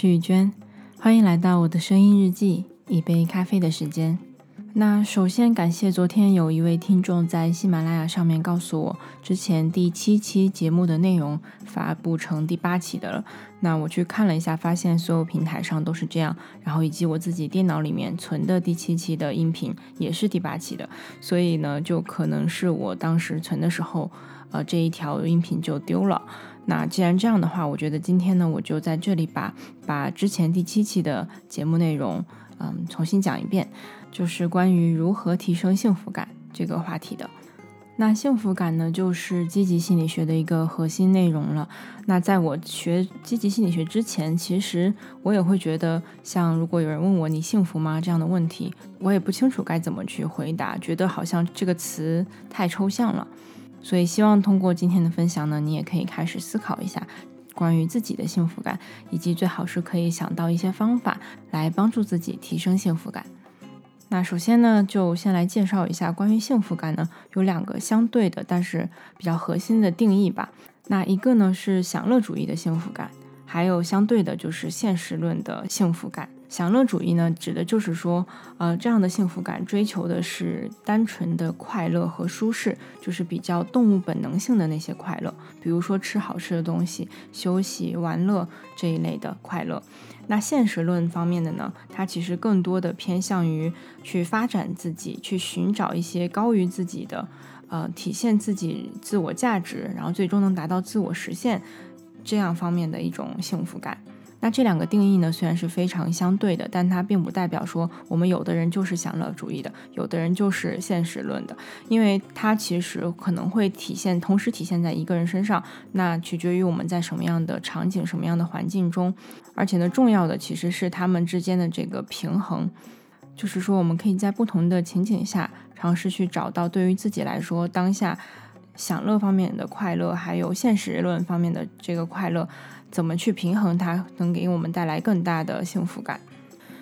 是玉娟，欢迎来到我的声音日记，一杯咖啡的时间。那首先感谢昨天有一位听众在喜马拉雅上面告诉我，之前第七期节目的内容发布成第八期的了。那我去看了一下，发现所有平台上都是这样，然后以及我自己电脑里面存的第七期的音频也是第八期的，所以呢，就可能是我当时存的时候，呃，这一条音频就丢了。那既然这样的话，我觉得今天呢，我就在这里把把之前第七期的节目内容，嗯，重新讲一遍。就是关于如何提升幸福感这个话题的。那幸福感呢，就是积极心理学的一个核心内容了。那在我学积极心理学之前，其实我也会觉得，像如果有人问我你幸福吗这样的问题，我也不清楚该怎么去回答，觉得好像这个词太抽象了。所以希望通过今天的分享呢，你也可以开始思考一下关于自己的幸福感，以及最好是可以想到一些方法来帮助自己提升幸福感。那首先呢，就先来介绍一下关于幸福感呢，有两个相对的，但是比较核心的定义吧。那一个呢是享乐主义的幸福感，还有相对的就是现实论的幸福感。享乐主义呢，指的就是说，呃，这样的幸福感追求的是单纯的快乐和舒适，就是比较动物本能性的那些快乐，比如说吃好吃的东西、休息、玩乐这一类的快乐。那现实论方面的呢，它其实更多的偏向于去发展自己，去寻找一些高于自己的，呃，体现自己自我价值，然后最终能达到自我实现这样方面的一种幸福感。那这两个定义呢，虽然是非常相对的，但它并不代表说我们有的人就是享乐主义的，有的人就是现实论的，因为它其实可能会体现，同时体现在一个人身上，那取决于我们在什么样的场景、什么样的环境中，而且呢，重要的其实是他们之间的这个平衡，就是说我们可以在不同的情景下尝试去找到对于自己来说当下享乐方面的快乐，还有现实论方面的这个快乐。怎么去平衡它，能给我们带来更大的幸福感？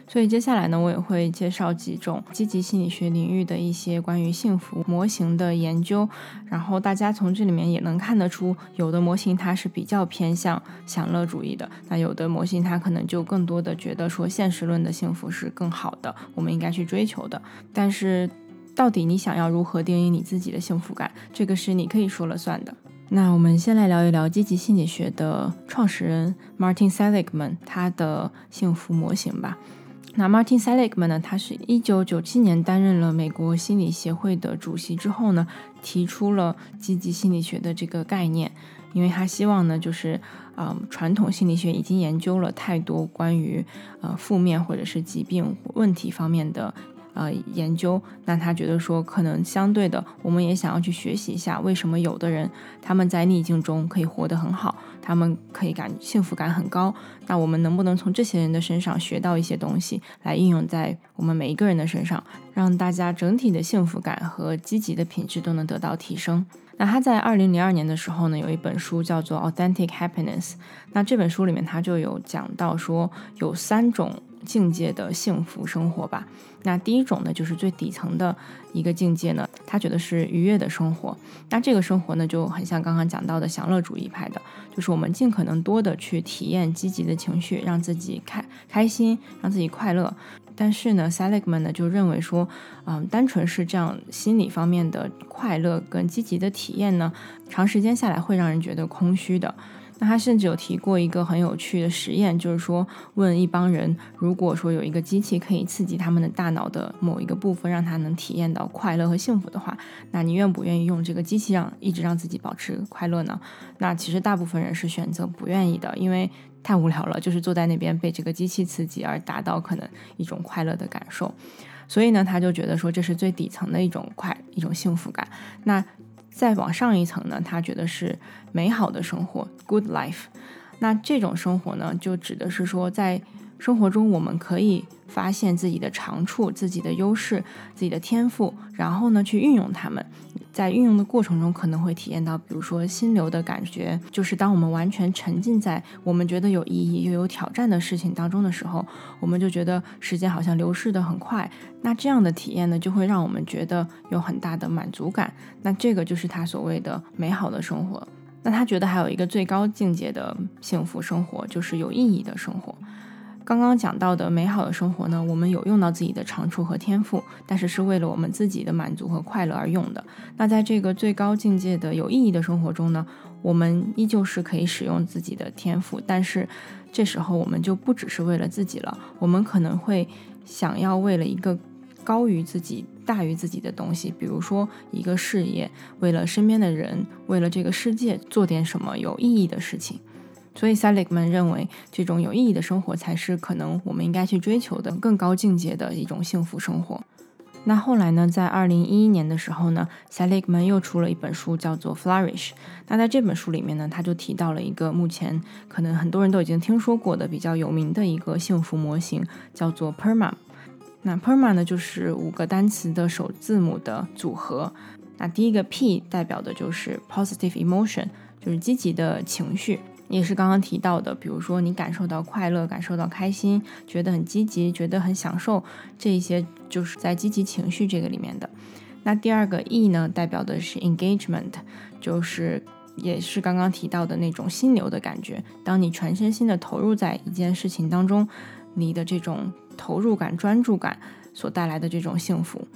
所以接下来呢，我也会介绍几种积极心理学领域的一些关于幸福模型的研究。然后大家从这里面也能看得出，有的模型它是比较偏向享乐主义的，那有的模型它可能就更多的觉得说现实论的幸福是更好的，我们应该去追求的。但是到底你想要如何定义你自己的幸福感，这个是你可以说了算的。那我们先来聊一聊积极心理学的创始人 Martin Seligman 他的幸福模型吧。那 Martin Seligman 呢，他是一九九七年担任了美国心理协会的主席之后呢，提出了积极心理学的这个概念，因为他希望呢，就是啊，传统心理学已经研究了太多关于呃负面或者是疾病问题方面的。呃，研究，那他觉得说，可能相对的，我们也想要去学习一下，为什么有的人他们在逆境中可以活得很好，他们可以感幸福感很高，那我们能不能从这些人的身上学到一些东西，来应用在我们每一个人的身上，让大家整体的幸福感和积极的品质都能得到提升？那他在二零零二年的时候呢，有一本书叫做《Authentic Happiness》，那这本书里面他就有讲到说，有三种。境界的幸福生活吧。那第一种呢，就是最底层的一个境界呢，他觉得是愉悦的生活。那这个生活呢，就很像刚刚讲到的享乐主义派的，就是我们尽可能多的去体验积极的情绪，让自己开开心，让自己快乐。但是呢，Seligman 呢就认为说，嗯，单纯是这样心理方面的快乐跟积极的体验呢，长时间下来会让人觉得空虚的。那他甚至有提过一个很有趣的实验，就是说问一帮人，如果说有一个机器可以刺激他们的大脑的某一个部分，让他能体验到快乐和幸福的话，那你愿不愿意用这个机器让一直让自己保持快乐呢？那其实大部分人是选择不愿意的，因为太无聊了，就是坐在那边被这个机器刺激而达到可能一种快乐的感受。所以呢，他就觉得说这是最底层的一种快一种幸福感。那再往上一层呢，他觉得是美好的生活，good life。那这种生活呢，就指的是说，在生活中我们可以发现自己的长处、自己的优势、自己的天赋，然后呢，去运用它们。在运用的过程中，可能会体验到，比如说心流的感觉，就是当我们完全沉浸在我们觉得有意义又有挑战的事情当中的时候，我们就觉得时间好像流逝的很快。那这样的体验呢，就会让我们觉得有很大的满足感。那这个就是他所谓的美好的生活。那他觉得还有一个最高境界的幸福生活，就是有意义的生活。刚刚讲到的美好的生活呢，我们有用到自己的长处和天赋，但是是为了我们自己的满足和快乐而用的。那在这个最高境界的有意义的生活中呢，我们依旧是可以使用自己的天赋，但是这时候我们就不只是为了自己了，我们可能会想要为了一个高于自己、大于自己的东西，比如说一个事业，为了身边的人，为了这个世界做点什么有意义的事情。所以，Seligman 认为，这种有意义的生活才是可能我们应该去追求的更高境界的一种幸福生活。那后来呢，在二零一一年的时候呢，Seligman 又出了一本书，叫做《Flourish》。那在这本书里面呢，他就提到了一个目前可能很多人都已经听说过的比较有名的一个幸福模型，叫做 PERMA。那 PERMA 呢，就是五个单词的首字母的组合。那第一个 P 代表的就是 Positive Emotion，就是积极的情绪。也是刚刚提到的，比如说你感受到快乐、感受到开心、觉得很积极、觉得很享受，这一些就是在积极情绪这个里面的。那第二个 E 呢，代表的是 engagement，就是也是刚刚提到的那种心流的感觉。当你全身心的投入在一件事情当中，你的这种投入感、专注感所带来的这种幸福。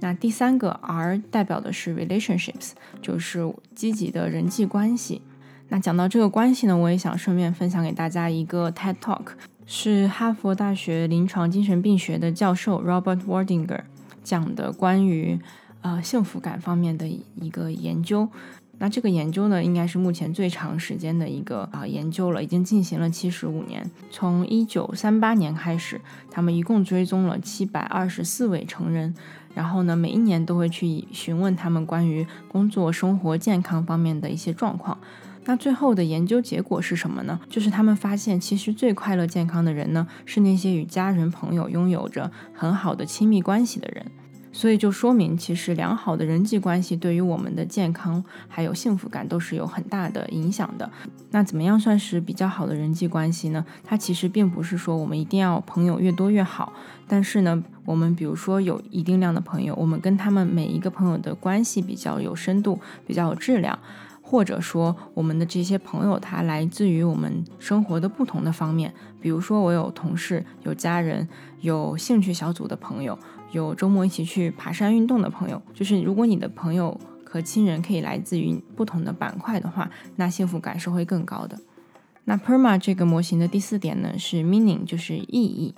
那第三个 R 代表的是 relationships，就是积极的人际关系。那讲到这个关系呢，我也想顺便分享给大家一个 TED Talk，是哈佛大学临床精神病学的教授 Robert Wardinger 讲的关于呃幸福感方面的一个研究。那这个研究呢，应该是目前最长时间的一个啊研究了，已经进行了七十五年，从一九三八年开始，他们一共追踪了七百二十四位成人，然后呢，每一年都会去询问他们关于工作、生活、健康方面的一些状况。那最后的研究结果是什么呢？就是他们发现，其实最快乐健康的人呢，是那些与家人朋友拥有着很好的亲密关系的人。所以就说明，其实良好的人际关系对于我们的健康还有幸福感都是有很大的影响的。那怎么样算是比较好的人际关系呢？它其实并不是说我们一定要朋友越多越好，但是呢，我们比如说有一定量的朋友，我们跟他们每一个朋友的关系比较有深度，比较有质量。或者说，我们的这些朋友，他来自于我们生活的不同的方面。比如说，我有同事，有家人，有兴趣小组的朋友，有周末一起去爬山运动的朋友。就是如果你的朋友和亲人可以来自于不同的板块的话，那幸福感是会更高的。那 PERMA 这个模型的第四点呢，是 meaning，就是意义。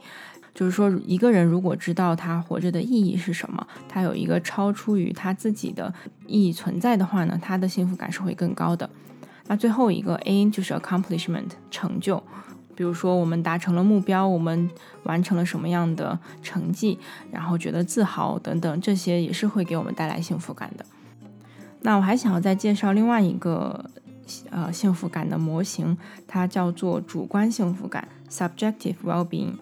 就是说，一个人如果知道他活着的意义是什么，他有一个超出于他自己的意义存在的话呢，他的幸福感是会更高的。那最后一个 A 就是 accomplishment 成就，比如说我们达成了目标，我们完成了什么样的成绩，然后觉得自豪等等，这些也是会给我们带来幸福感的。那我还想要再介绍另外一个呃幸福感的模型，它叫做主观幸福感 subjective well-being。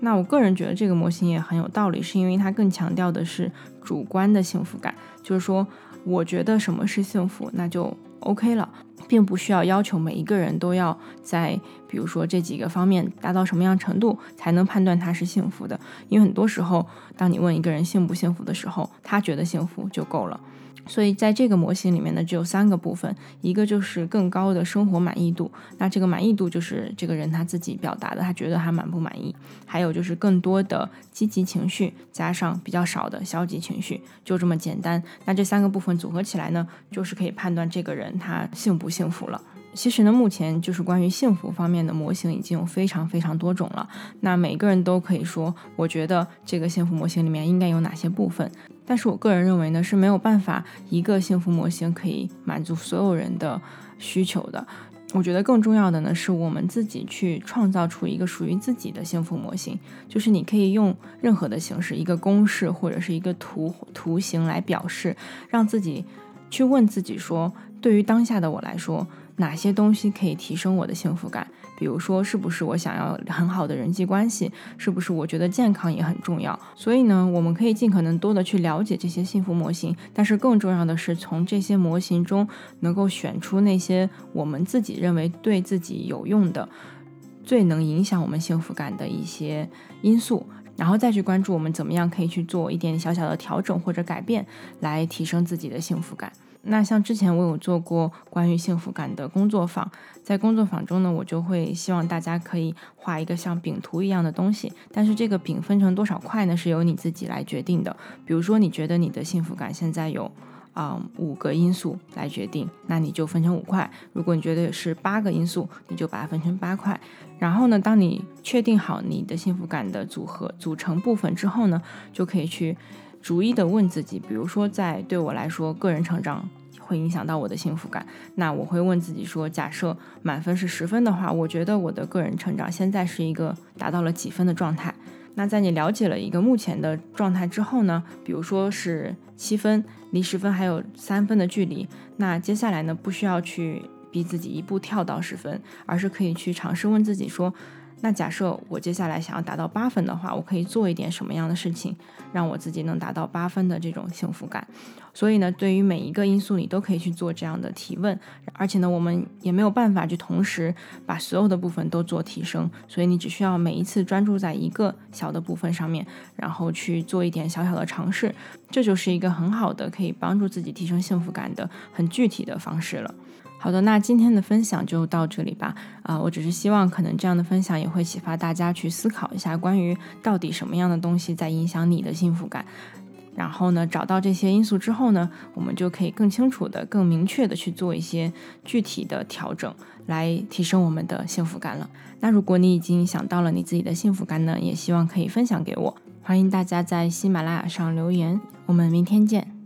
那我个人觉得这个模型也很有道理，是因为它更强调的是主观的幸福感，就是说，我觉得什么是幸福，那就 OK 了，并不需要要求每一个人都要在，比如说这几个方面达到什么样程度才能判断他是幸福的，因为很多时候，当你问一个人幸不幸福的时候，他觉得幸福就够了。所以在这个模型里面呢，只有三个部分，一个就是更高的生活满意度，那这个满意度就是这个人他自己表达的，他觉得他满不满意；还有就是更多的积极情绪加上比较少的消极情绪，就这么简单。那这三个部分组合起来呢，就是可以判断这个人他幸不幸福了。其实呢，目前就是关于幸福方面的模型已经有非常非常多种了。那每个人都可以说，我觉得这个幸福模型里面应该有哪些部分。但是我个人认为呢，是没有办法一个幸福模型可以满足所有人的需求的。我觉得更重要的呢，是我们自己去创造出一个属于自己的幸福模型。就是你可以用任何的形式，一个公式或者是一个图图形来表示，让自己去问自己说，对于当下的我来说。哪些东西可以提升我的幸福感？比如说，是不是我想要很好的人际关系？是不是我觉得健康也很重要？所以呢，我们可以尽可能多的去了解这些幸福模型，但是更重要的是从这些模型中能够选出那些我们自己认为对自己有用的、最能影响我们幸福感的一些因素，然后再去关注我们怎么样可以去做一点小小的调整或者改变，来提升自己的幸福感。那像之前我有做过关于幸福感的工作坊，在工作坊中呢，我就会希望大家可以画一个像饼图一样的东西，但是这个饼分成多少块呢，是由你自己来决定的。比如说，你觉得你的幸福感现在有啊五个因素来决定，那你就分成五块；如果你觉得是八个因素，你就把它分成八块。然后呢，当你确定好你的幸福感的组合组成部分之后呢，就可以去。逐一的问自己，比如说，在对我来说，个人成长会影响到我的幸福感，那我会问自己说，假设满分是十分的话，我觉得我的个人成长现在是一个达到了几分的状态？那在你了解了一个目前的状态之后呢，比如说是七分，离十分还有三分的距离，那接下来呢，不需要去逼自己一步跳到十分，而是可以去尝试问自己说。那假设我接下来想要达到八分的话，我可以做一点什么样的事情，让我自己能达到八分的这种幸福感？所以呢，对于每一个因素，你都可以去做这样的提问。而且呢，我们也没有办法去同时把所有的部分都做提升，所以你只需要每一次专注在一个小的部分上面，然后去做一点小小的尝试，这就是一个很好的可以帮助自己提升幸福感的很具体的方式了。好的，那今天的分享就到这里吧。啊，我只是希望可能这样的分享也会启发大家去思考一下，关于到底什么样的东西在影响你的幸福感。然后呢，找到这些因素之后呢，我们就可以更清楚的、更明确的去做一些具体的调整，来提升我们的幸福感了。那如果你已经想到了你自己的幸福感呢，也希望可以分享给我。欢迎大家在喜马拉雅上留言。我们明天见。